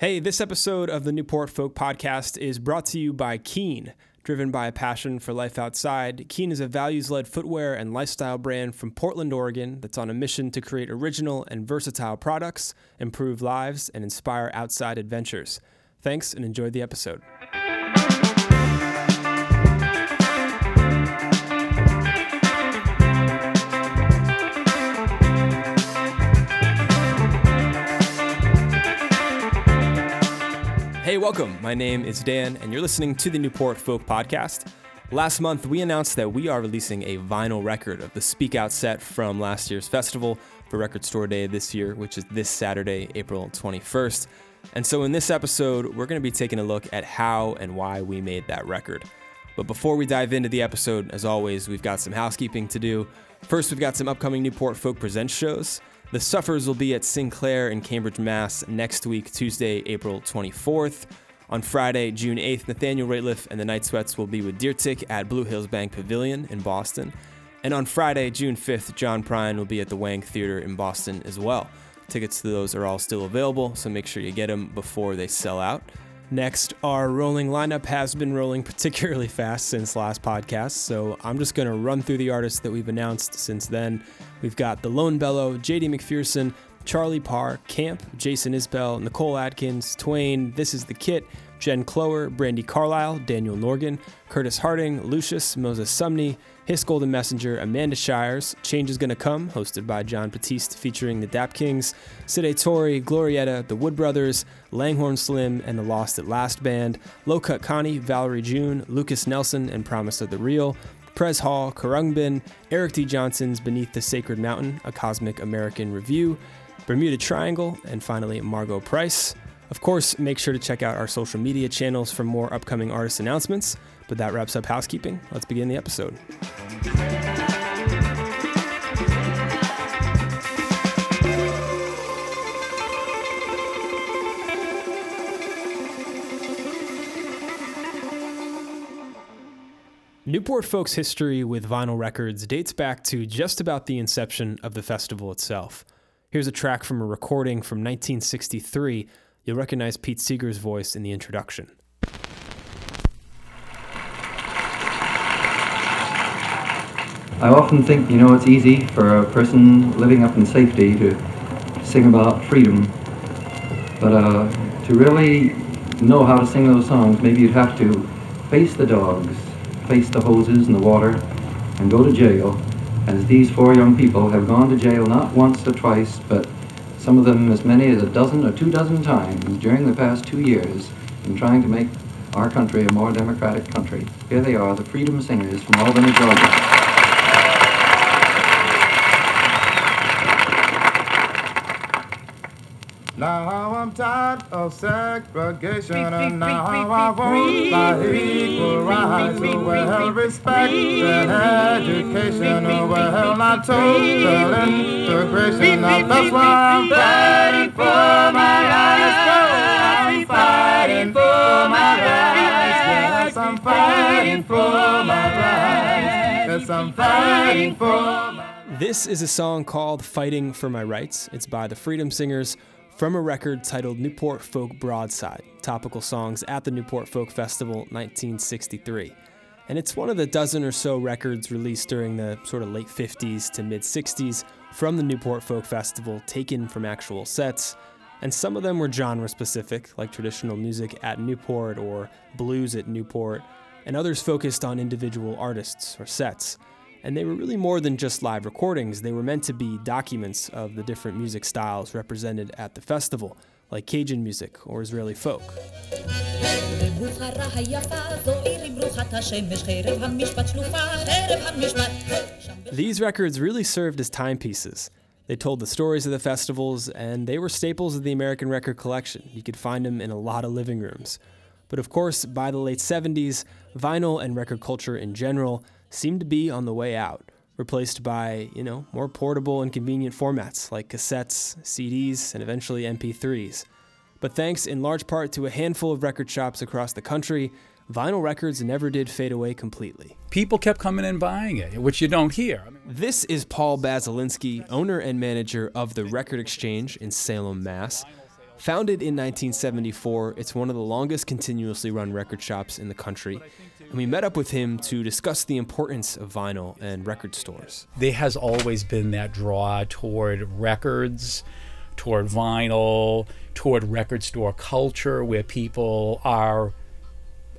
Hey, this episode of the Newport Folk Podcast is brought to you by Keen. Driven by a passion for life outside, Keen is a values led footwear and lifestyle brand from Portland, Oregon that's on a mission to create original and versatile products, improve lives, and inspire outside adventures. Thanks and enjoy the episode. Hey, welcome. My name is Dan, and you're listening to the Newport Folk Podcast. Last month, we announced that we are releasing a vinyl record of the Speak Out set from last year's festival for Record Store Day this year, which is this Saturday, April 21st. And so, in this episode, we're going to be taking a look at how and why we made that record. But before we dive into the episode, as always, we've got some housekeeping to do. First, we've got some upcoming Newport Folk Presents shows. The Suffers will be at Sinclair in Cambridge, Mass. next week, Tuesday, April 24th. On Friday, June 8th, Nathaniel Rateliff and the Night Sweats will be with Deer Tick at Blue Hills Bank Pavilion in Boston. And on Friday, June 5th, John Prine will be at the Wang Theater in Boston as well. Tickets to those are all still available, so make sure you get them before they sell out. Next, our rolling lineup has been rolling particularly fast since last podcast, so I'm just going to run through the artists that we've announced since then. We've got The Lone Bellow, JD McPherson, Charlie Parr, Camp, Jason Isbell, Nicole Atkins, Twain, This is the Kit, Jen Cloher, Brandi Carlile, Daniel Norgren, Curtis Harding, Lucius, Moses Sumney, His Golden Messenger, Amanda Shires, Change is Gonna Come, hosted by Jon Batiste, featuring the Dap Kings, Side Tori, Glorietta, The Wood Brothers, Langhorne Slim, and the Lost at Last Band, Low Cut Connie, Valerie June, Lukas Nelson, and Promise of the Real, Prez Hall, Khruangbin, Eric D. Johnson's Beneath the Sacred Mountain, a Cosmic American Review, Bermuda Triangle, and finally Margo Price. Of course, make sure to check out our social media channels for more upcoming artist announcements. But that wraps up housekeeping. Let's begin the episode. Newport Folk's history with vinyl records dates back to just about the inception of the festival itself. Here's a track from a recording from 1963 You'll recognize Pete Seeger's voice in the introduction. I often think, you know, it's easy for a person living up in safety to sing about freedom, but uh, to really know how to sing those songs, maybe you'd have to face the dogs, face the hoses and the water, and go to jail, as these four young people have gone to jail not once or twice, but some of them as many as a dozen or two dozen times during the past two years in trying to make our country a more democratic country. Here they are, the Freedom Singers from Albany, Georgia. Now I'm tired of segregation and now I want my equal rights, well respect and education, well not total integration. Now that's why I'm fighting for my rights. I'm fighting for my rights. Yes, I'm fighting for my rights. Yes, I'm fighting for my This is a song called Fighting for My Rights. It's by the Freedom Singers from a record titled Newport Folk Broadside Topical Songs at the Newport Folk Festival 1963. And it's one of the dozen or so records released during the sort of late 50s to mid 60s from the Newport Folk Festival, taken from actual sets. And some of them were genre specific, like traditional music at Newport or blues at Newport, and others focused on individual artists or sets. And they were really more than just live recordings, they were meant to be documents of the different music styles represented at the festival, like Cajun music or Israeli folk. These records really served as timepieces. They told the stories of the festivals, and they were staples of the American record collection. You could find them in a lot of living rooms. But of course, by the late 70s, vinyl and record culture in general seemed to be on the way out, replaced by, you know, more portable and convenient formats like cassettes, CDs, and eventually MP3s. But thanks in large part to a handful of record shops across the country, vinyl records never did fade away completely. People kept coming and buying it, which you don't hear. I mean, This is Paul Basilinsky, owner and manager of the Record Exchange in Salem, Mass. Founded in 1974, it's one of the longest continuously run record shops in the country. And we met up with him to discuss the importance of vinyl and record stores. There has always been that draw toward records, toward vinyl, toward record store culture where people are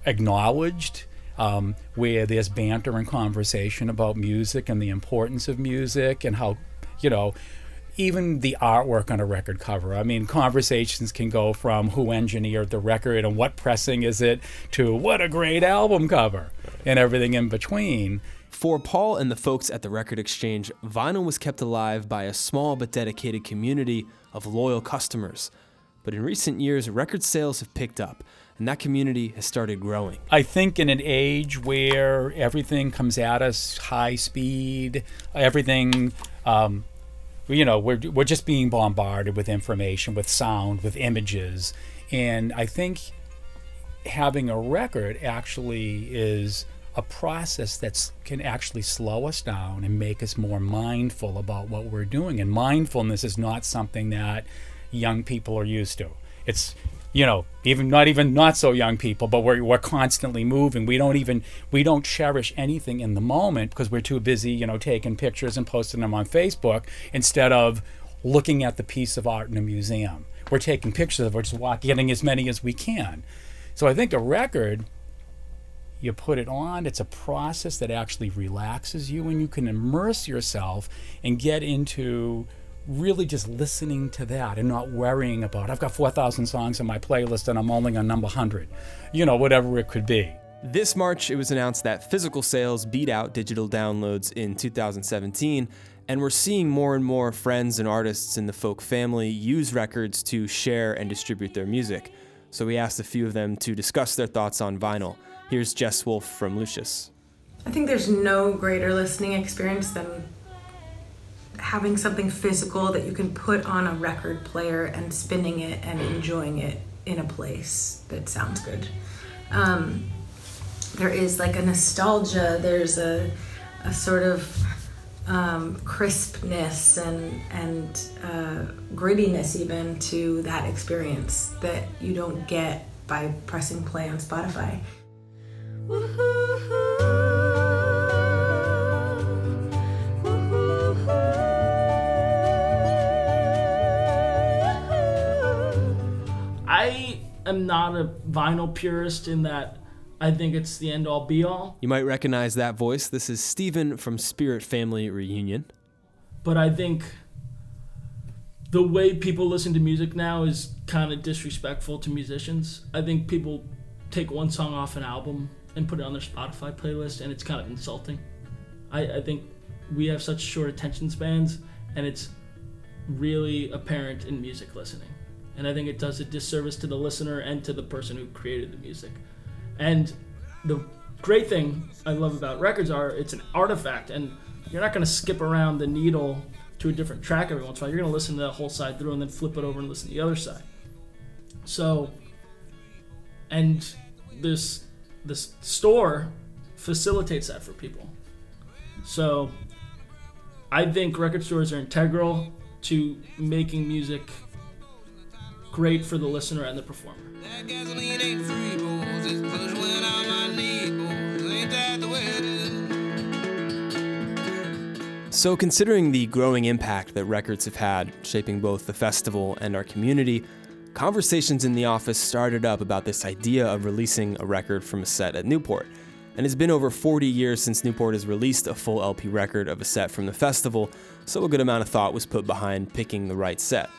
acknowledged, um, where there's banter and conversation about music and the importance of music and how, you know, even the artwork on a record cover. I mean, conversations can go from who engineered the record and what pressing is it to what a great album cover and everything in between. For Paul and the folks at the Record Exchange, vinyl was kept alive by a small but dedicated community of loyal customers. But in recent years, record sales have picked up, and that community has started growing. I think in an age where everything comes at us high speed, everything um, you know we're, we're just being bombarded with information with sound with images. And i think having a record actually is a process that can actually slow us down and make us more mindful about what we're doing. And mindfulness is not something that young people are used to. It's you know even not even not so young people but we're, we're constantly moving. We don't even we don't cherish anything in the moment because we're too busy you know taking pictures and posting them on facebook instead of looking at the piece of art in a museum. We're taking pictures of it just walk, getting as many as we can. So i think a record you put it on it's a process that actually relaxes you and you can immerse yourself and get into really just listening to that and not worrying about I've got 4,000 songs on my playlist and I'm only on number 100. You know, whatever it could be. This March, it was announced that physical sales beat out digital downloads in 2017, and we're seeing more and more friends and artists in the folk family use records to share and distribute their music. So we asked a few of them to discuss their thoughts on vinyl. Here's Jess Wolfe from Lucius. I think there's no greater listening experience than having something physical that you can put on a record player and spinning it and enjoying it in a place that sounds good. Um, there is like a nostalgia, there's a, a sort of um, crispness and, and uh, grittiness even to that experience that you don't get by pressing play on Spotify. Am not a vinyl purist in that I think it's the end all be all. You might recognize that voice. This is Steven from Spirit Family Reunion. But I think the way people listen to music now is kind of disrespectful to musicians. I think people take one song off an album and put it on their Spotify playlist, and it's kind of insulting. I, I think we have such short attention spans, and it's really apparent in music listening and I think it does a disservice to the listener and to the person who created the music. And the great thing I love about records are it's an artifact, and you're not going to skip around the needle to a different track every once in a while. You're going to listen to the whole side through and then flip it over and listen to the other side. So, and this this store facilitates that for people. So, I think record stores are integral to making music great for the listener and the performer. So, considering the growing impact that records have had, shaping both the festival and our community, conversations in the office started up about this idea of releasing a record from a set at Newport. And it's been over 40 years since Newport has released a full LP record of a set from the festival, so a good amount of thought was put behind picking the right set.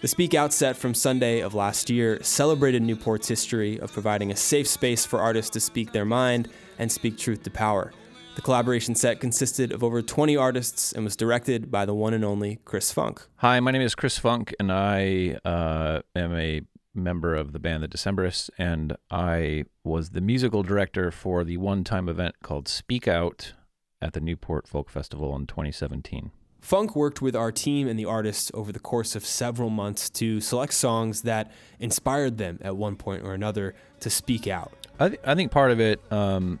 The Speak Out set from Sunday of last year celebrated Newport's history of providing a safe space for artists to speak their mind and speak truth to power. The collaboration set consisted of over 20 artists and was directed by the one and only Chris Funk. Hi, my name is Chris Funk, and I uh, am a member of the band The Decemberists, and I was the musical director for the one time event called Speak Out at the Newport Folk Festival in 2017. Funk worked with our team and the artists over the course of several months to select songs that inspired them at one point or another to speak out. I, th- I think part of it, um,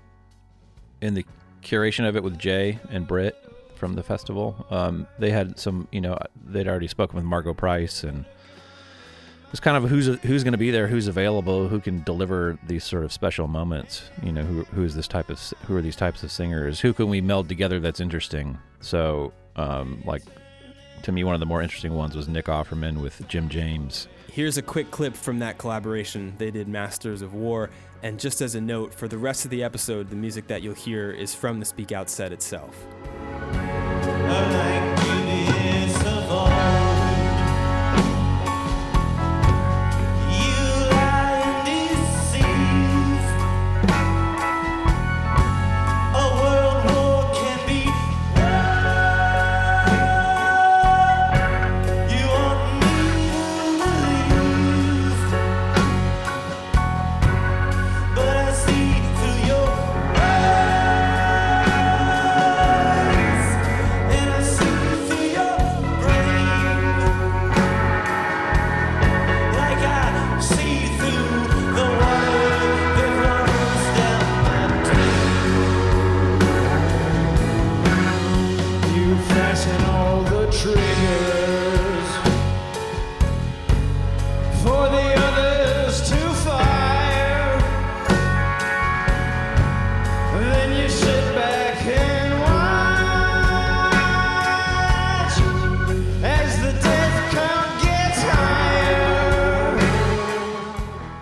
in the curation of it with Jay and Britt from the festival, um, they had some, you know, they'd already spoken with Margo Price and it's kind of who's who's going to be there, who's available, who can deliver these sort of special moments. You know, who who is this type of who are these types of singers? Who can we meld together that's interesting? So, um, like to me, one of the more interesting ones was Nick Offerman with Jim James. Here's a quick clip from that collaboration. They did Masters of War. And just as a note, for the rest of the episode, the music that you'll hear is from the Speak Out set itself.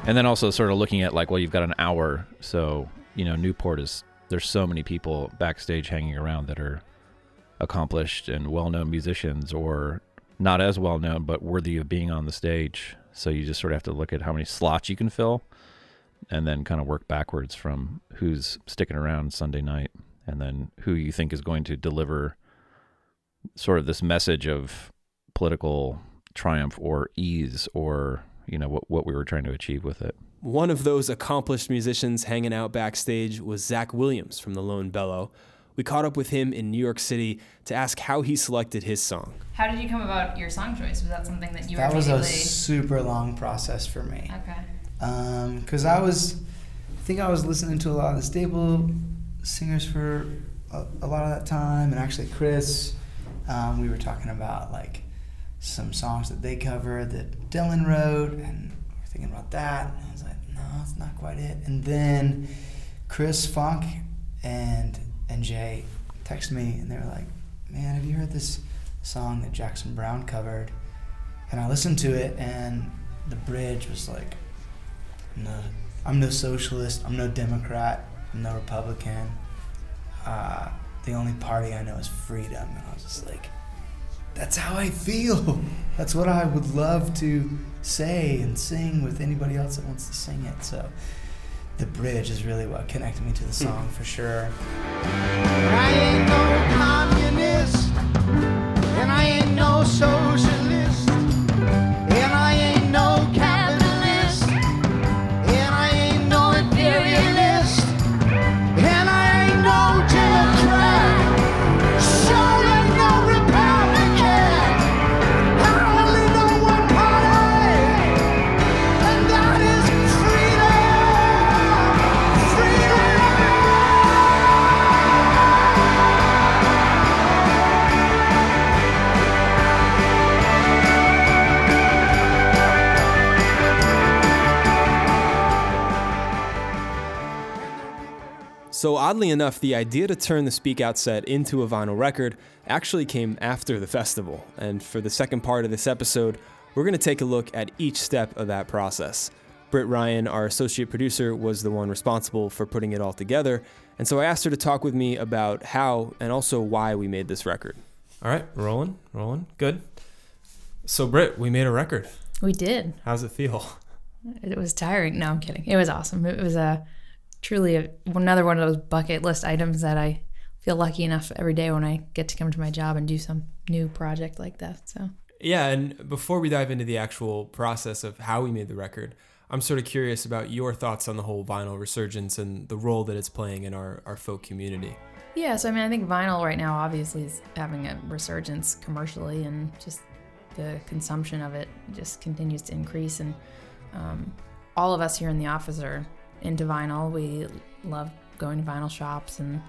And then also sort of looking at like, well, you've got an hour, so you know, Newport is there's so many people backstage hanging around that are accomplished and well-known musicians, or not as well-known but worthy of being on the stage. So you just sort of have to look at how many slots you can fill, and then kind of work backwards from who's sticking around Sunday night, and then who you think is going to deliver sort of this message of political triumph or ease or you know what what we were trying to achieve with it. One of those accomplished musicians hanging out backstage was Zach Williams from the Lone Bellow. We caught up with him in New York City to ask how he selected his song. How did you come about your song choice? Was that something that you that were was a super long process for me. okay. because I was, I think I was listening to a lot of the Staple Singers for a, a lot of that time, and actually Chris, um, we were talking about like some songs that they covered that Dylan wrote, and we're thinking about that. And I was like, no, it's not quite it. And then Chris Funk and and Jay texted me, and they were like, man, have you heard this song that Jackson Browne covered? And I listened to it, and the bridge was like, no, I'm no socialist. I'm no Democrat. I'm no Republican. Uh, the only party I know is freedom. And I was just like, that's how I feel. That's what I would love to say and sing with anybody else that wants to sing it. So the bridge is really what connected me to the song hmm. for sure. I ain't no communist, and I ain't no socialist, oddly enough, the idea to turn the Speak Out set into a vinyl record actually came after the festival. And for the second part of this episode, we're going to take a look at each step of that process. Britt Ryan, our associate producer, was the one responsible for putting it all together. And so I asked her to talk with me about how and also why we made this record. All right, rolling, rolling. Good. So, Britt, we made a record. We did. How's it feel? It was tiring. No, I'm kidding. It was awesome. It was a truly a, another one of those bucket list items that I feel lucky enough every day when I get to come to my job and do some new project like that. So Yeah, and before we dive into the actual process of how we made the record, I'm sort of curious about your thoughts on the whole vinyl resurgence and the role that it's playing in our, our folk community. yeah, so I mean, I think vinyl right now obviously is having a resurgence commercially, and just the consumption of it just continues to increase. And um, all of us here in the office are into vinyl. We love going to vinyl shops, and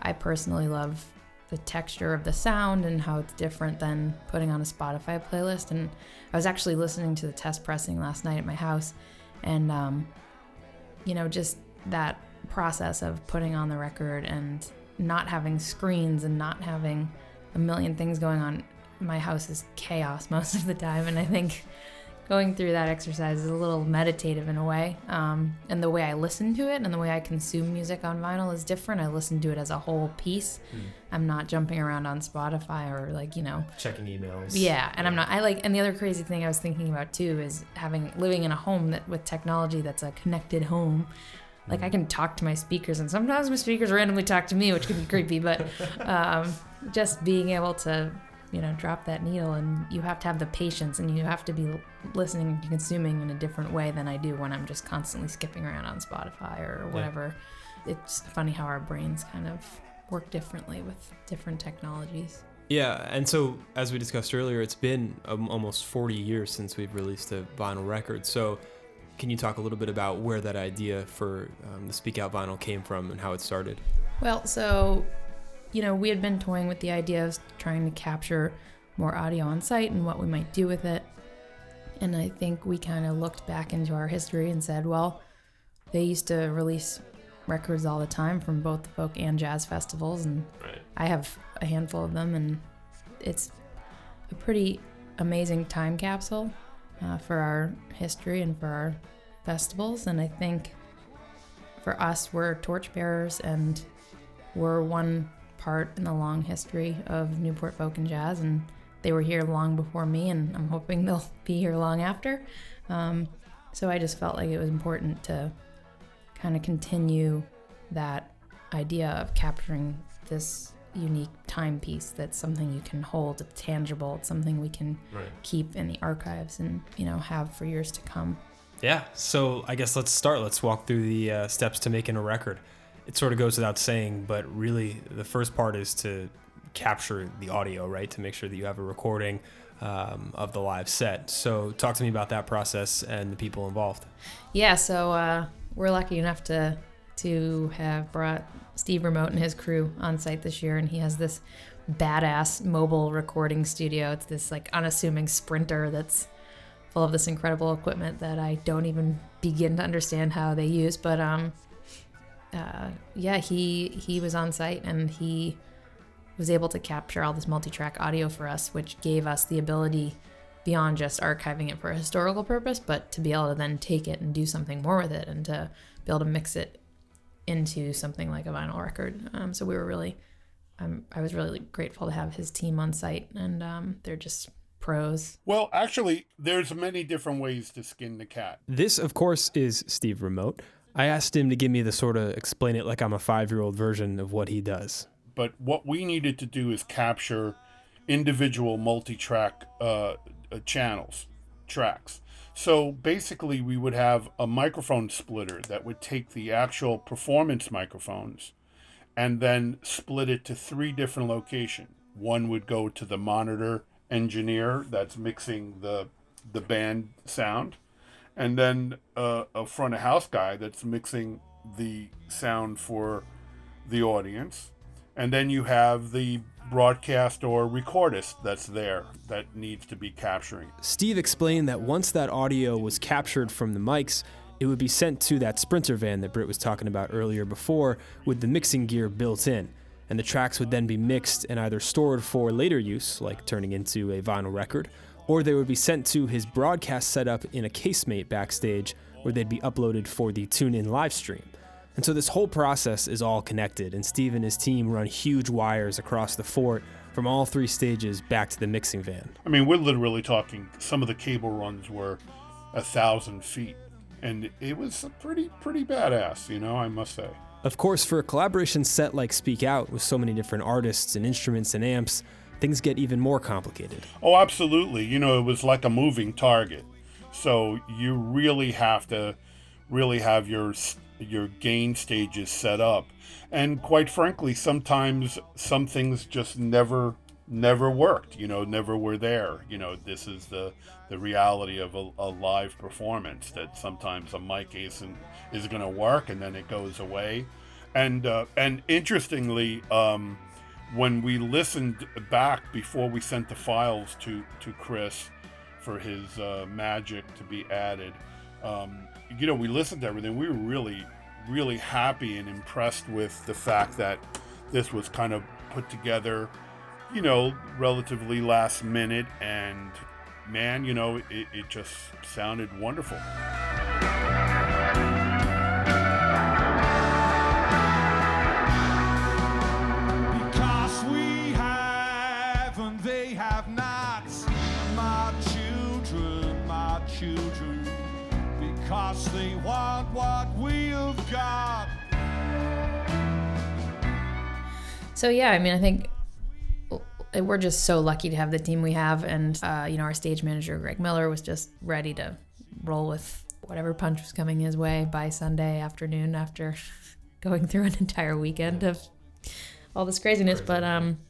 I personally love the texture of the sound and how it's different than putting on a Spotify playlist. And I was actually listening to the test pressing last night at my house, and um, you know, just that process of putting on the record and not having screens and not having a million things going on. My house is chaos most of the time, and I think going through that exercise is a little meditative in a way. Um, and the way I listen to it and the way I consume music on vinyl is different. I listen to it as a whole piece. I'm not jumping around on Spotify or like, you know, Checking emails. yeah, and I'm not. I like, and the other crazy thing I was thinking about too is having living in a home that with technology that's a connected home. Like I can talk to my speakers, and sometimes my speakers randomly talk to me, which can be creepy. But um, just being able to, you know, drop that needle, and you have to have the patience, and you have to be listening and consuming in a different way than I do when I'm just constantly skipping around on Spotify or whatever. It's funny how our brains kind of work differently with different technologies. Yeah, and so as we discussed earlier, it's been um, almost 40 years since we've released a vinyl record. So, can you talk a little bit about where that idea for um, the Speak Out vinyl came from and how it started? Well, so, you know, we had been toying with the idea of trying to capture more audio on site and what we might do with it. And I think we kind of looked back into our history and said, well, they used to release records all the time from both the folk and jazz festivals, and I have a handful of them, and it's a pretty amazing time capsule uh, for our history and for our festivals. And I think for us, we're torchbearers and we're one part in the long history of Newport Folk and Jazz, and they were here long before me, and I'm hoping they'll be here long after. Um, so I just felt like it was important to kind of continue that idea of capturing this unique timepiece that's something you can hold it's tangible it's something we can keep in the archives and you know have for years to come Yeah, so I guess let's start. Let's walk through the uh, steps to making a record. It sort of goes without saying, but really the first part is to capture the audio, right? To make sure that you have a recording um, of the live set. So, talk to me about that process and the people involved. Yeah, so uh, we're lucky enough to to have brought Steve Remote and his crew on site this year, and he has this badass mobile recording studio. It's this like unassuming sprinter that's full of this incredible equipment that I don't even begin to understand how they use. But um, uh, yeah, he he was on site and he was able to capture all this multi-track audio for us, which gave us the ability beyond just archiving it for a historical purpose, but to be able to then take it and do something more with it and to be able to mix it into something like a vinyl record. Um, so we were really, um, I was really grateful to have his team on site, and um, they're just pros. Well, actually, there's many different ways to skin the cat. This, of course, is Steve Remote. I asked him to give me the sort of explain it like I'm a five year old version of what he does. But what we needed to do is capture individual multi-track uh, uh, channels, tracks. So basically, we would have a microphone splitter that would take the actual performance microphones and then split it to three different locations. One would go to the monitor engineer that's mixing the the band sound, and then uh, a front of house guy that's mixing the sound for the audience, and then you have the broadcast or recordist that's there that needs to be capturing. Steve explained that once that audio was captured from the mics, it would be sent to that Sprinter van that Britt was talking about earlier before with the mixing gear built in. And the tracks would then be mixed and either stored for later use, like turning into a vinyl record, or they would be sent to his broadcast setup in a casemate backstage where they'd be uploaded for the tune in live stream. And so this whole process is all connected, and Steve and his team run huge wires across the fort from all three stages back to the mixing van. I mean, we're literally talking. Some of the cable runs were a thousand feet, and it was pretty pretty badass. You know, I must say. Of course, for a collaboration set like Speak Out with so many different artists and instruments and amps, things get even more complicated. Oh, absolutely. You know, it was like a moving target. So you really have to really have your your gain stages set up. And quite frankly, sometimes some things just never never worked, you know, never were there. You know, this is the the reality of a, a live performance that sometimes a mic isn't is going to work and then it goes away. And uh, and interestingly, um, when we listened back before we sent the files to to Chris for his uh, magic to be added, um, you know, we listened to everything. We were really, really happy and impressed with the fact that this was kind of put together, you know, relatively last minute. And man, you know, it, it just sounded wonderful. So yeah, I mean, I think we're just so lucky to have the team we have, and uh, you know, our stage manager Greg Miller was just ready to roll with whatever punch was coming his way by Sunday afternoon after going through an entire weekend of all this craziness. But um,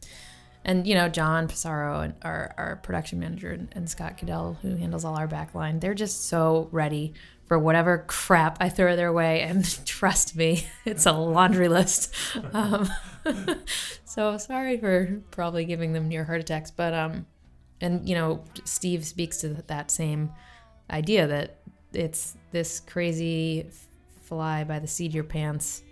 and you know, John Pissarro and our our production manager and, and Scott Cadell, who handles all our backline, they're just so ready for whatever crap I throw their way. And trust me, it's a laundry list. Um, so sorry for probably giving them near heart attacks, but um, and you know, Steve speaks to that same idea that it's this crazy fly by the seat of your pants.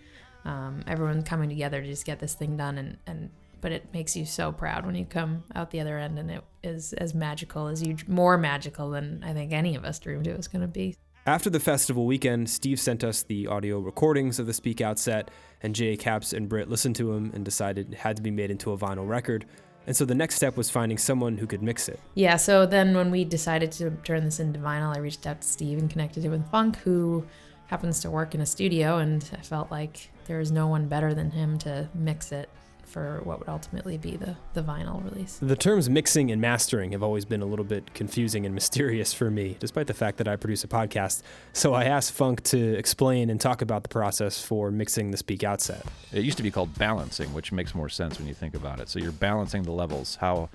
Um, everyone coming together to just get this thing done, and and but it makes you so proud when you come out the other end, and it is as magical as you more magical than I think any of us dreamed it was going to be. After the festival weekend, Steve sent us the audio recordings of the Speak Out set, and Jay Caps and Britt listened to them and decided it had to be made into a vinyl record. And so the next step was finding someone who could mix it. Yeah, so then when we decided to turn this into vinyl, I reached out to Steve and connected him with Funk, who happens to work in a studio, and I felt like there was no one better than him to mix it for what would ultimately be the, the vinyl release. The terms mixing and mastering have always been a little bit confusing and mysterious for me, despite the fact that I produce a podcast. So I asked Funk to explain and talk about the process for mixing the Speak Out set. It used to be called balancing, which makes more sense when you think about it. So you're balancing the levels. How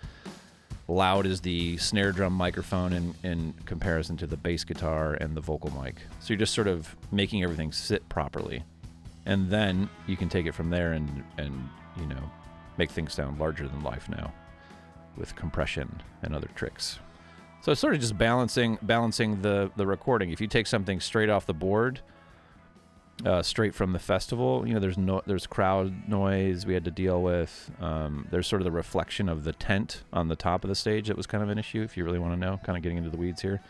loud is the snare drum microphone in, in comparison to the bass guitar and the vocal mic? So you're just sort of making everything sit properly. And then you can take it from there and, and you know, make things sound larger than life now with compression and other tricks. So it's sort of just balancing balancing the the recording. If you take something straight off the board, uh, straight from the festival, you know, there's no there's crowd noise we had to deal with. Um, there's sort of the reflection of the tent on the top of the stage that was kind of an issue. If you really want to know, kind of getting into the weeds here,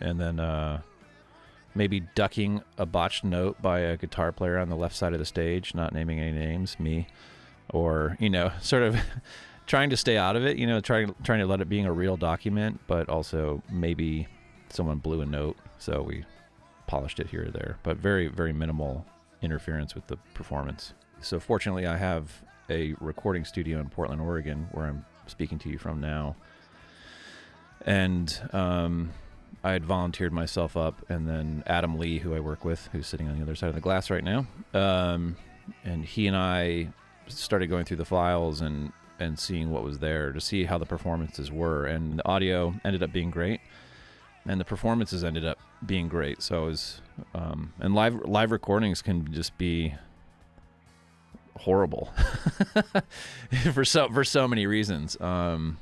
and then uh, maybe ducking a botched note by a guitar player on the left side of the stage, not naming any names, me, or you know, sort of. trying to stay out of it, you know, trying trying to let it being a real document, but also maybe someone blew a note, so we polished it here or there, but very very minimal interference with the performance. So fortunately, I have a recording studio in Portland, Oregon, where I'm speaking to you from now, and um, I had volunteered myself up, and then Adam Lee, who I work with, who's sitting on the other side of the glass right now, um, and he and I started going through the files and and seeing what was there to see how the performances were. And the audio ended up being great, and the performances ended up being great. So it was, um, and live live recordings can just be horrible for so for so many reasons. Um,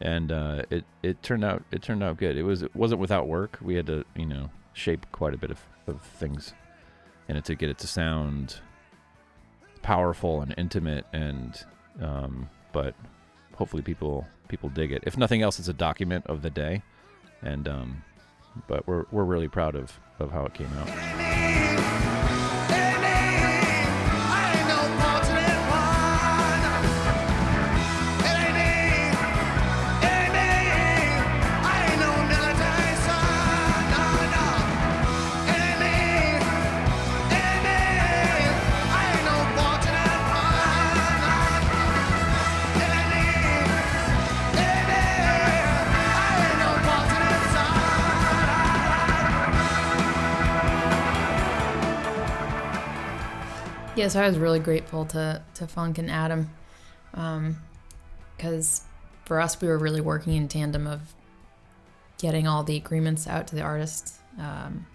and uh, it it turned out it turned out good. It was it wasn't without work. We had to you know shape quite a bit of, of things in it to get it to sound powerful and intimate and um, but hopefully people people dig it. If nothing else, it's a document of the day, and um, but we're we're really proud of of how it came out. Yeah, so I was really grateful to to Funk and Adam, because for us we were really working in tandem of getting all the agreements out to the artists um,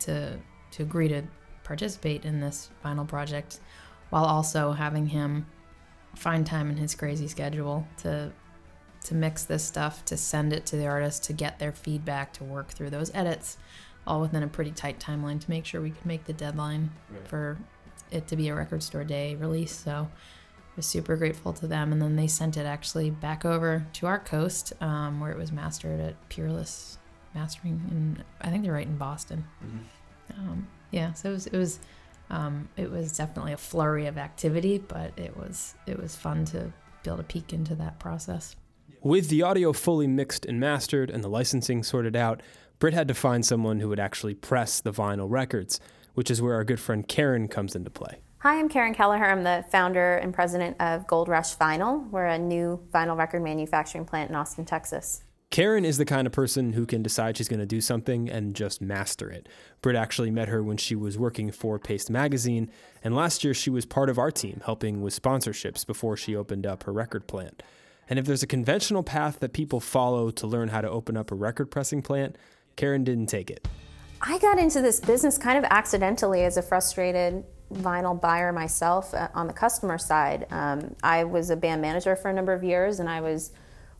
to to agree to participate in this final project, while also having him find time in his crazy schedule to to mix this stuff, to send it to the artist, to get their feedback, to work through those edits, all within a pretty tight timeline to make sure we could make the deadline for it to be a record store day release. So I was super grateful to them. And then they sent it actually back over to our coast, um, where it was mastered at Peerless Mastering, and I think they're right in Boston. Um, yeah, so it was it was um, it was definitely a flurry of activity, but it was it was fun to be able to peek into that process. With the audio fully mixed and mastered and the licensing sorted out, Britt had to find someone who would actually press the vinyl records, which is where our good friend Caren comes into play. Hi, I'm Caren Kelleher. I'm the founder and president of Gold Rush Vinyl. We're a new vinyl record manufacturing plant in Austin, Texas. Caren is the kind of person who can decide she's going to do something and just master it. Britt actually met her when she was working for Paste Magazine, and last year she was part of our team helping with sponsorships before she opened up her record plant. And if there's a conventional path that people follow to learn how to open up a record pressing plant, Caren didn't take it. I got into this business kind of accidentally as a frustrated vinyl buyer myself uh, on the customer side. Um, I was a band manager for a number of years, and I was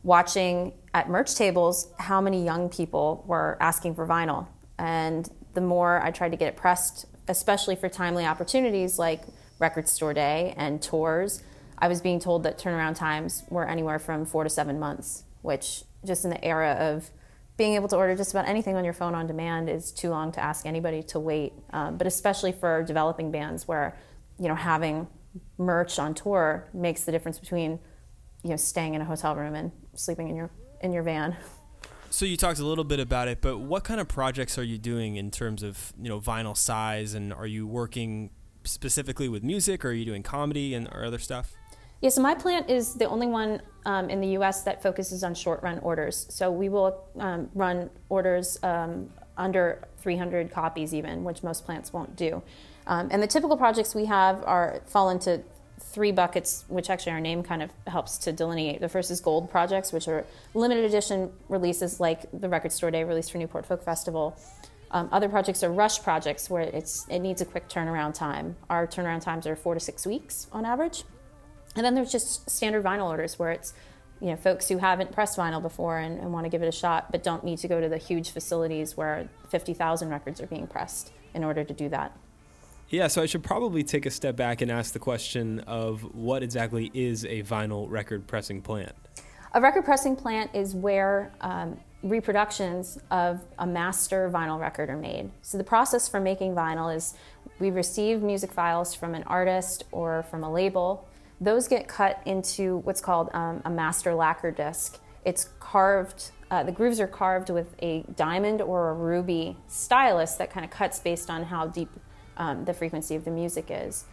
watching at merch tables how many young people were asking for vinyl. And the more I tried to get it pressed, especially for timely opportunities like Record Store Day and tours, I was being told that turnaround times were anywhere from four to seven months, which just in the era of being able to order just about anything on your phone on demand is too long to ask anybody to wait. Um, but especially for developing bands where, you know, having merch on tour makes the difference between, you know, staying in a hotel room and sleeping in your in your van. So you talked a little bit about it, but what kind of projects are you doing in terms of you know vinyl size, and are you working specifically with music, or are you doing comedy and or other stuff? Yeah, so my plant is the only one um, in the U.S. that focuses on short run orders. So we will um, run orders um, under 300 copies, even, which most plants won't do. Um, and the typical projects we have are fall into three buckets, which actually our name kind of helps to delineate. The first is gold projects, which are limited edition releases like the Record Store Day release for Newport Folk Festival. Um, other projects are rush projects where it's it needs a quick turnaround time. Our turnaround times are four to six weeks on average. And then there's just standard vinyl orders where it's you know folks who haven't pressed vinyl before and, and want to give it a shot but don't need to go to the huge facilities where 50,000 records are being pressed in order to do that. Yeah, so I should probably take a step back and ask the question of what exactly is a vinyl record pressing plant? A record pressing plant is where um, reproductions of a master vinyl record are made. So the process for making vinyl is we receive music files from an artist or from a label. Those get cut into what's called um, a master lacquer disc. It's carved, uh, the grooves are carved with a diamond or a ruby stylus that kind of cuts based on how deep um, the frequency of the music is.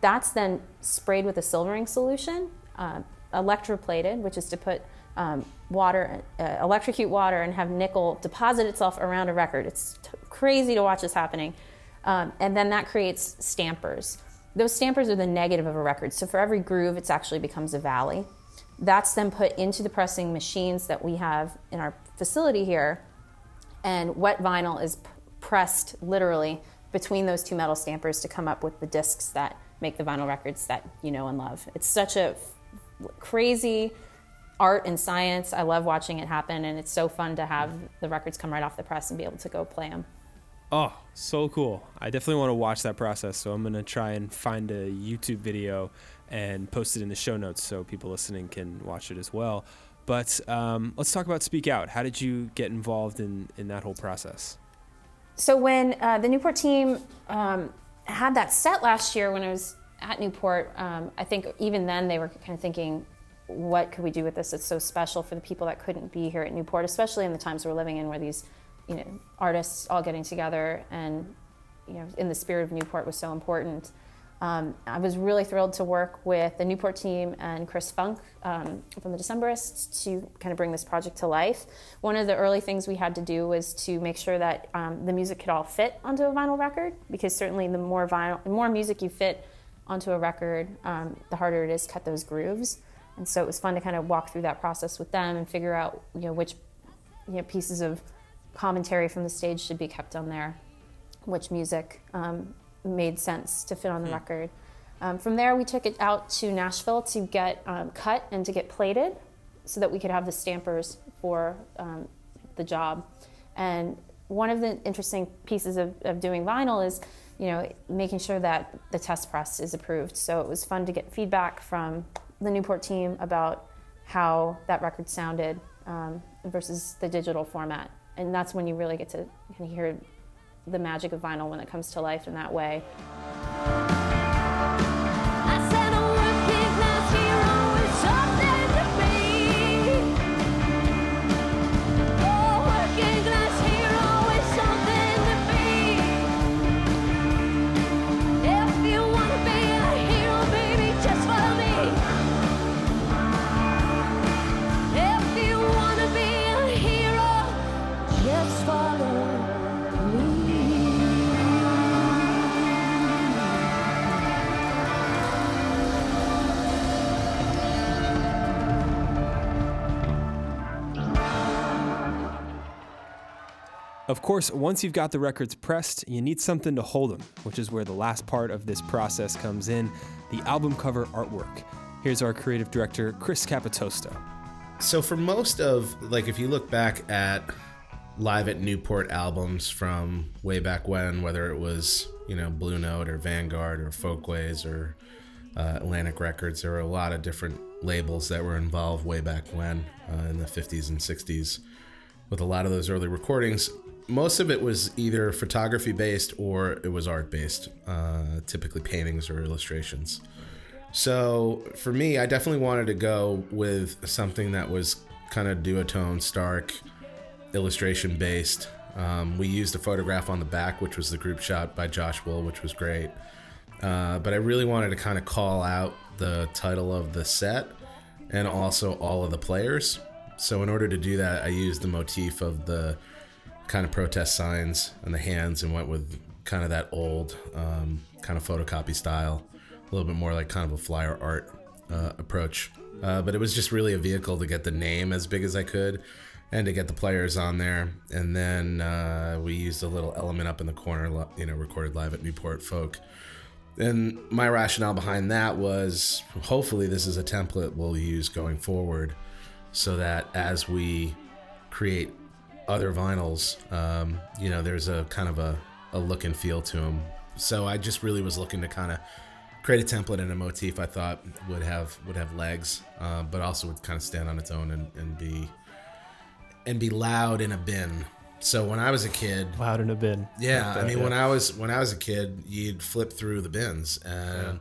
That's then sprayed with a silvering solution, uh, electroplated, which is to put um, water, uh, electrocute water, and have nickel deposit itself around a record. It's t- crazy to watch this happening. Um, and then that creates stampers. Those stampers are the negative of a record. So for every groove, it actually becomes a valley. That's then put into the pressing machines that we have in our facility here. And wet vinyl is p- pressed literally between those two metal stampers to come up with the discs that make the vinyl records that you know and love. It's such a f- crazy art and science. I love watching it happen, and it's so fun to have the records come right off the press and be able to go play them. Oh, so cool. I definitely want to watch that process. So I'm going to try and find a YouTube video and post it in the show notes so people listening can watch it as well. But um, let's talk about Speak Out. How did you get involved in, in that whole process? So when uh, the Newport team um, had that set last year when I was at Newport, um, I think even then they were kind of thinking, what could we do with this? It's so special for the people that couldn't be here at Newport, especially in the times we're living in, where these, you know, artists all getting together and, you know, in the spirit of Newport was so important. Um, I was really thrilled to work with the Newport team and Chris Funk um, from the Decemberists to kind of bring this project to life. One of the early things we had to do was to make sure that um, the music could all fit onto a vinyl record, because certainly the more vinyl, the more music you fit onto a record, um, the harder it is to cut those grooves. And so it was fun to kind of walk through that process with them and figure out, you know, which you know, pieces of commentary from the stage should be kept on there, which music um, made sense to fit on the record. Um, from there, we took it out to Nashville to get um, cut and to get plated so that we could have the stampers for um, the job. And one of the interesting pieces of, of doing vinyl is, you know, making sure that the test press is approved. So it was fun to get feedback from the Newport team about how that record sounded um, versus the digital format. And that's when you really get to hear the magic of vinyl when it comes to life in that way. Of course, once you've got the records pressed, you need something to hold them, which is where the last part of this process comes in the album cover artwork. Here's our creative director, Chris Capitosto. So for most of like if you look back at live at Newport albums from way back when, whether it was you know Blue Note or Vanguard or Folkways or uh, Atlantic Records, there were a lot of different labels that were involved way back when uh, in the 50s and 60s with a lot of those early recordings. Most of it was either photography based or it was art based, uh, typically paintings or illustrations. So for me, I definitely wanted to go with something that was kind of duotone, stark, illustration based. Um, we used a photograph on the back, which was the group shot by Josh Wool, which was great. Uh, but I really wanted to kind of call out the title of the set and also all of the players. So in order to do that, I used the motif of the kind of protest signs and the hands and went with kind of that old um, kind of photocopy style, a little bit more like kind of a flyer art uh, approach. Uh, but it was just really a vehicle to get the name as big as I could and to get the players on there. And then uh, we used a little element up in the corner, you know, recorded live at Newport Folk. And my rationale behind that was hopefully this is a template we'll use going forward so that as we create other vinyls, um, you know, there's a kind of a, a look and feel to them. So I just really was looking to kind of create a template and a motif I thought would have would have legs, uh, but also would kind of stand on its own and, and be and be loud in a bin. So when I was a kid, Loud in a bin. yeah, Like I mean yeah. when I was when I was a kid, you'd flip through the bins and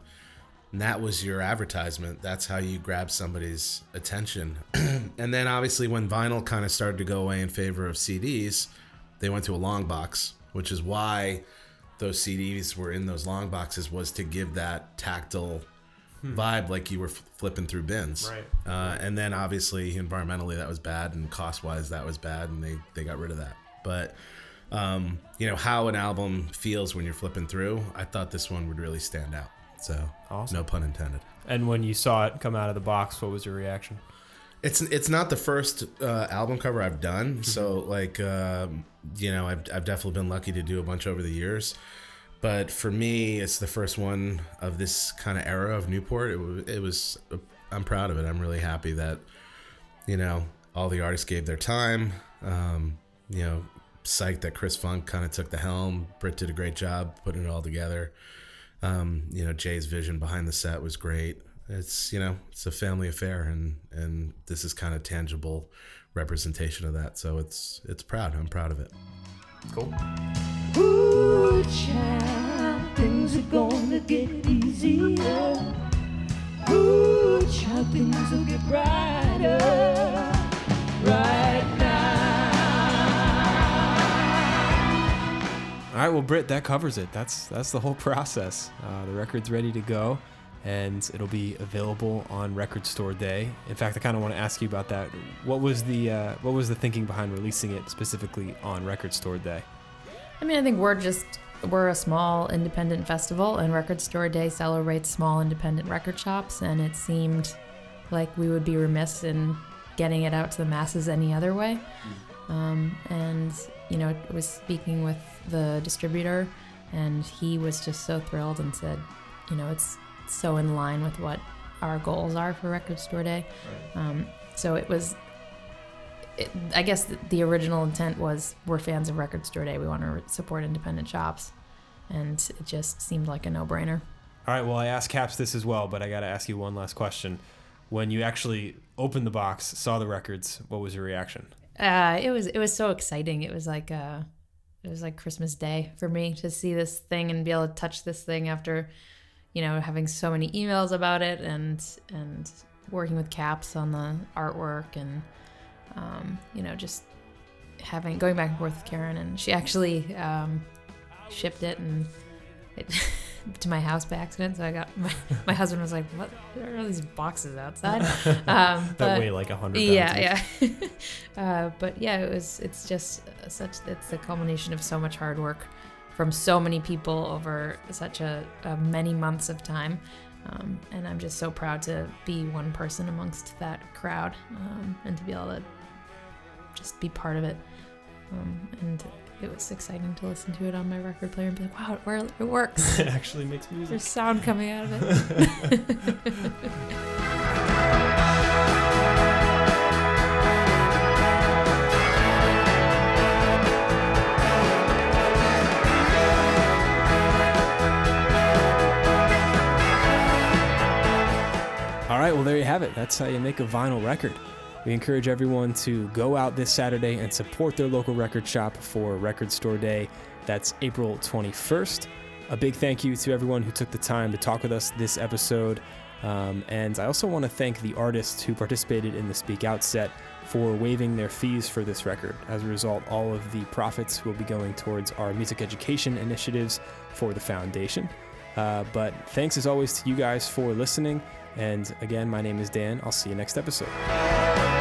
that was your advertisement. That's how you grab somebody's attention. and then obviously when vinyl kind of started to go away in favor of CDs, they went to a long box, which is why those CDs were in those long boxes was to give that tactile Hmm. vibe like you were f- flipping through bins. Right. Uh, and then obviously environmentally that was bad and cost wise that was bad and they, they got rid of that. But um, you know how an album feels when you're flipping through. I thought this one would really stand out. So Awesome. no pun intended. And when you saw it come out of the box, what was your reaction? It's it's not the first uh, album cover I've done. So like um, you know I've I've definitely been lucky to do a bunch over the years. But for me, it's the first one of this kind of era of Newport. It, wa- it was I'm proud of it. I'm really happy that you know all the artists gave their time. Um, you know, psyched that Chris Funk kind of took the helm. Britt did a great job putting it all together. Um, you know, Jay's vision behind the set was great. It's you know, it's a family affair, and and this is kind of tangible representation of that. So it's it's proud. I'm proud of it. Cool. Ooh, child, things are gonna get easier. Ooh, child, things will get brighter right All right, well, Britt, that covers it. That's that's the whole process. Uh, the record's ready to go, and it'll be available on Record Store Day. In fact, I kind of want to ask you about that. What was the uh, what was the thinking behind releasing it specifically on Record Store Day? I mean, I think we're just we're a small independent festival, and Record Store Day celebrates small independent record shops, and it seemed like we would be remiss in getting it out to the masses any other way. Um, and you know, was speaking with the distributor, and he was just so thrilled and said, you know, it's so in line with what our goals are for Record Store Day. Um, so it was. It, I guess the, the original intent was we're fans of Record Store Day. We want to support independent shops, and it just seemed like a no-brainer. All right. Well, I asked Caps this as well, but I got to ask you one last question. When you actually opened the box, saw the records, what was your reaction? Uh, it was it was so exciting. It was like uh, it was like Christmas Day for me to see this thing and be able to touch this thing after, you know, having so many emails about it and and working with Caps on the artwork and um, you know just having going back and forth with Caren and she actually um, shipped it and it to my house by accident. So I got my, my husband was like, "What are all these boxes outside?" Um, That weigh like a 100 pounds Yeah, yeah. uh, but yeah, it was. It's just such. It's the culmination of so much hard work from so many people over such a, a many months of time. Um, and I'm just so proud to be one person amongst that crowd um, and to be able to just be part of it. Um, and it was exciting to listen to it on my record player and be like, wow, it, wor- it works. It actually makes music. There's sound coming out of it. All right, well, there you have it. That's how you make a vinyl record. We encourage everyone to go out this Saturday and support their local record shop for Record Store Day. That's April 21st. A big thank you to everyone who took the time to talk with us this episode. Um, and I also want to thank the artists who participated in the Speak Out set for waiving their fees for this record. As a result, all of the profits will be going towards our music education initiatives for the foundation. Uh, but thanks as always to you guys for listening. And again, my name is Dan. I'll see you next episode.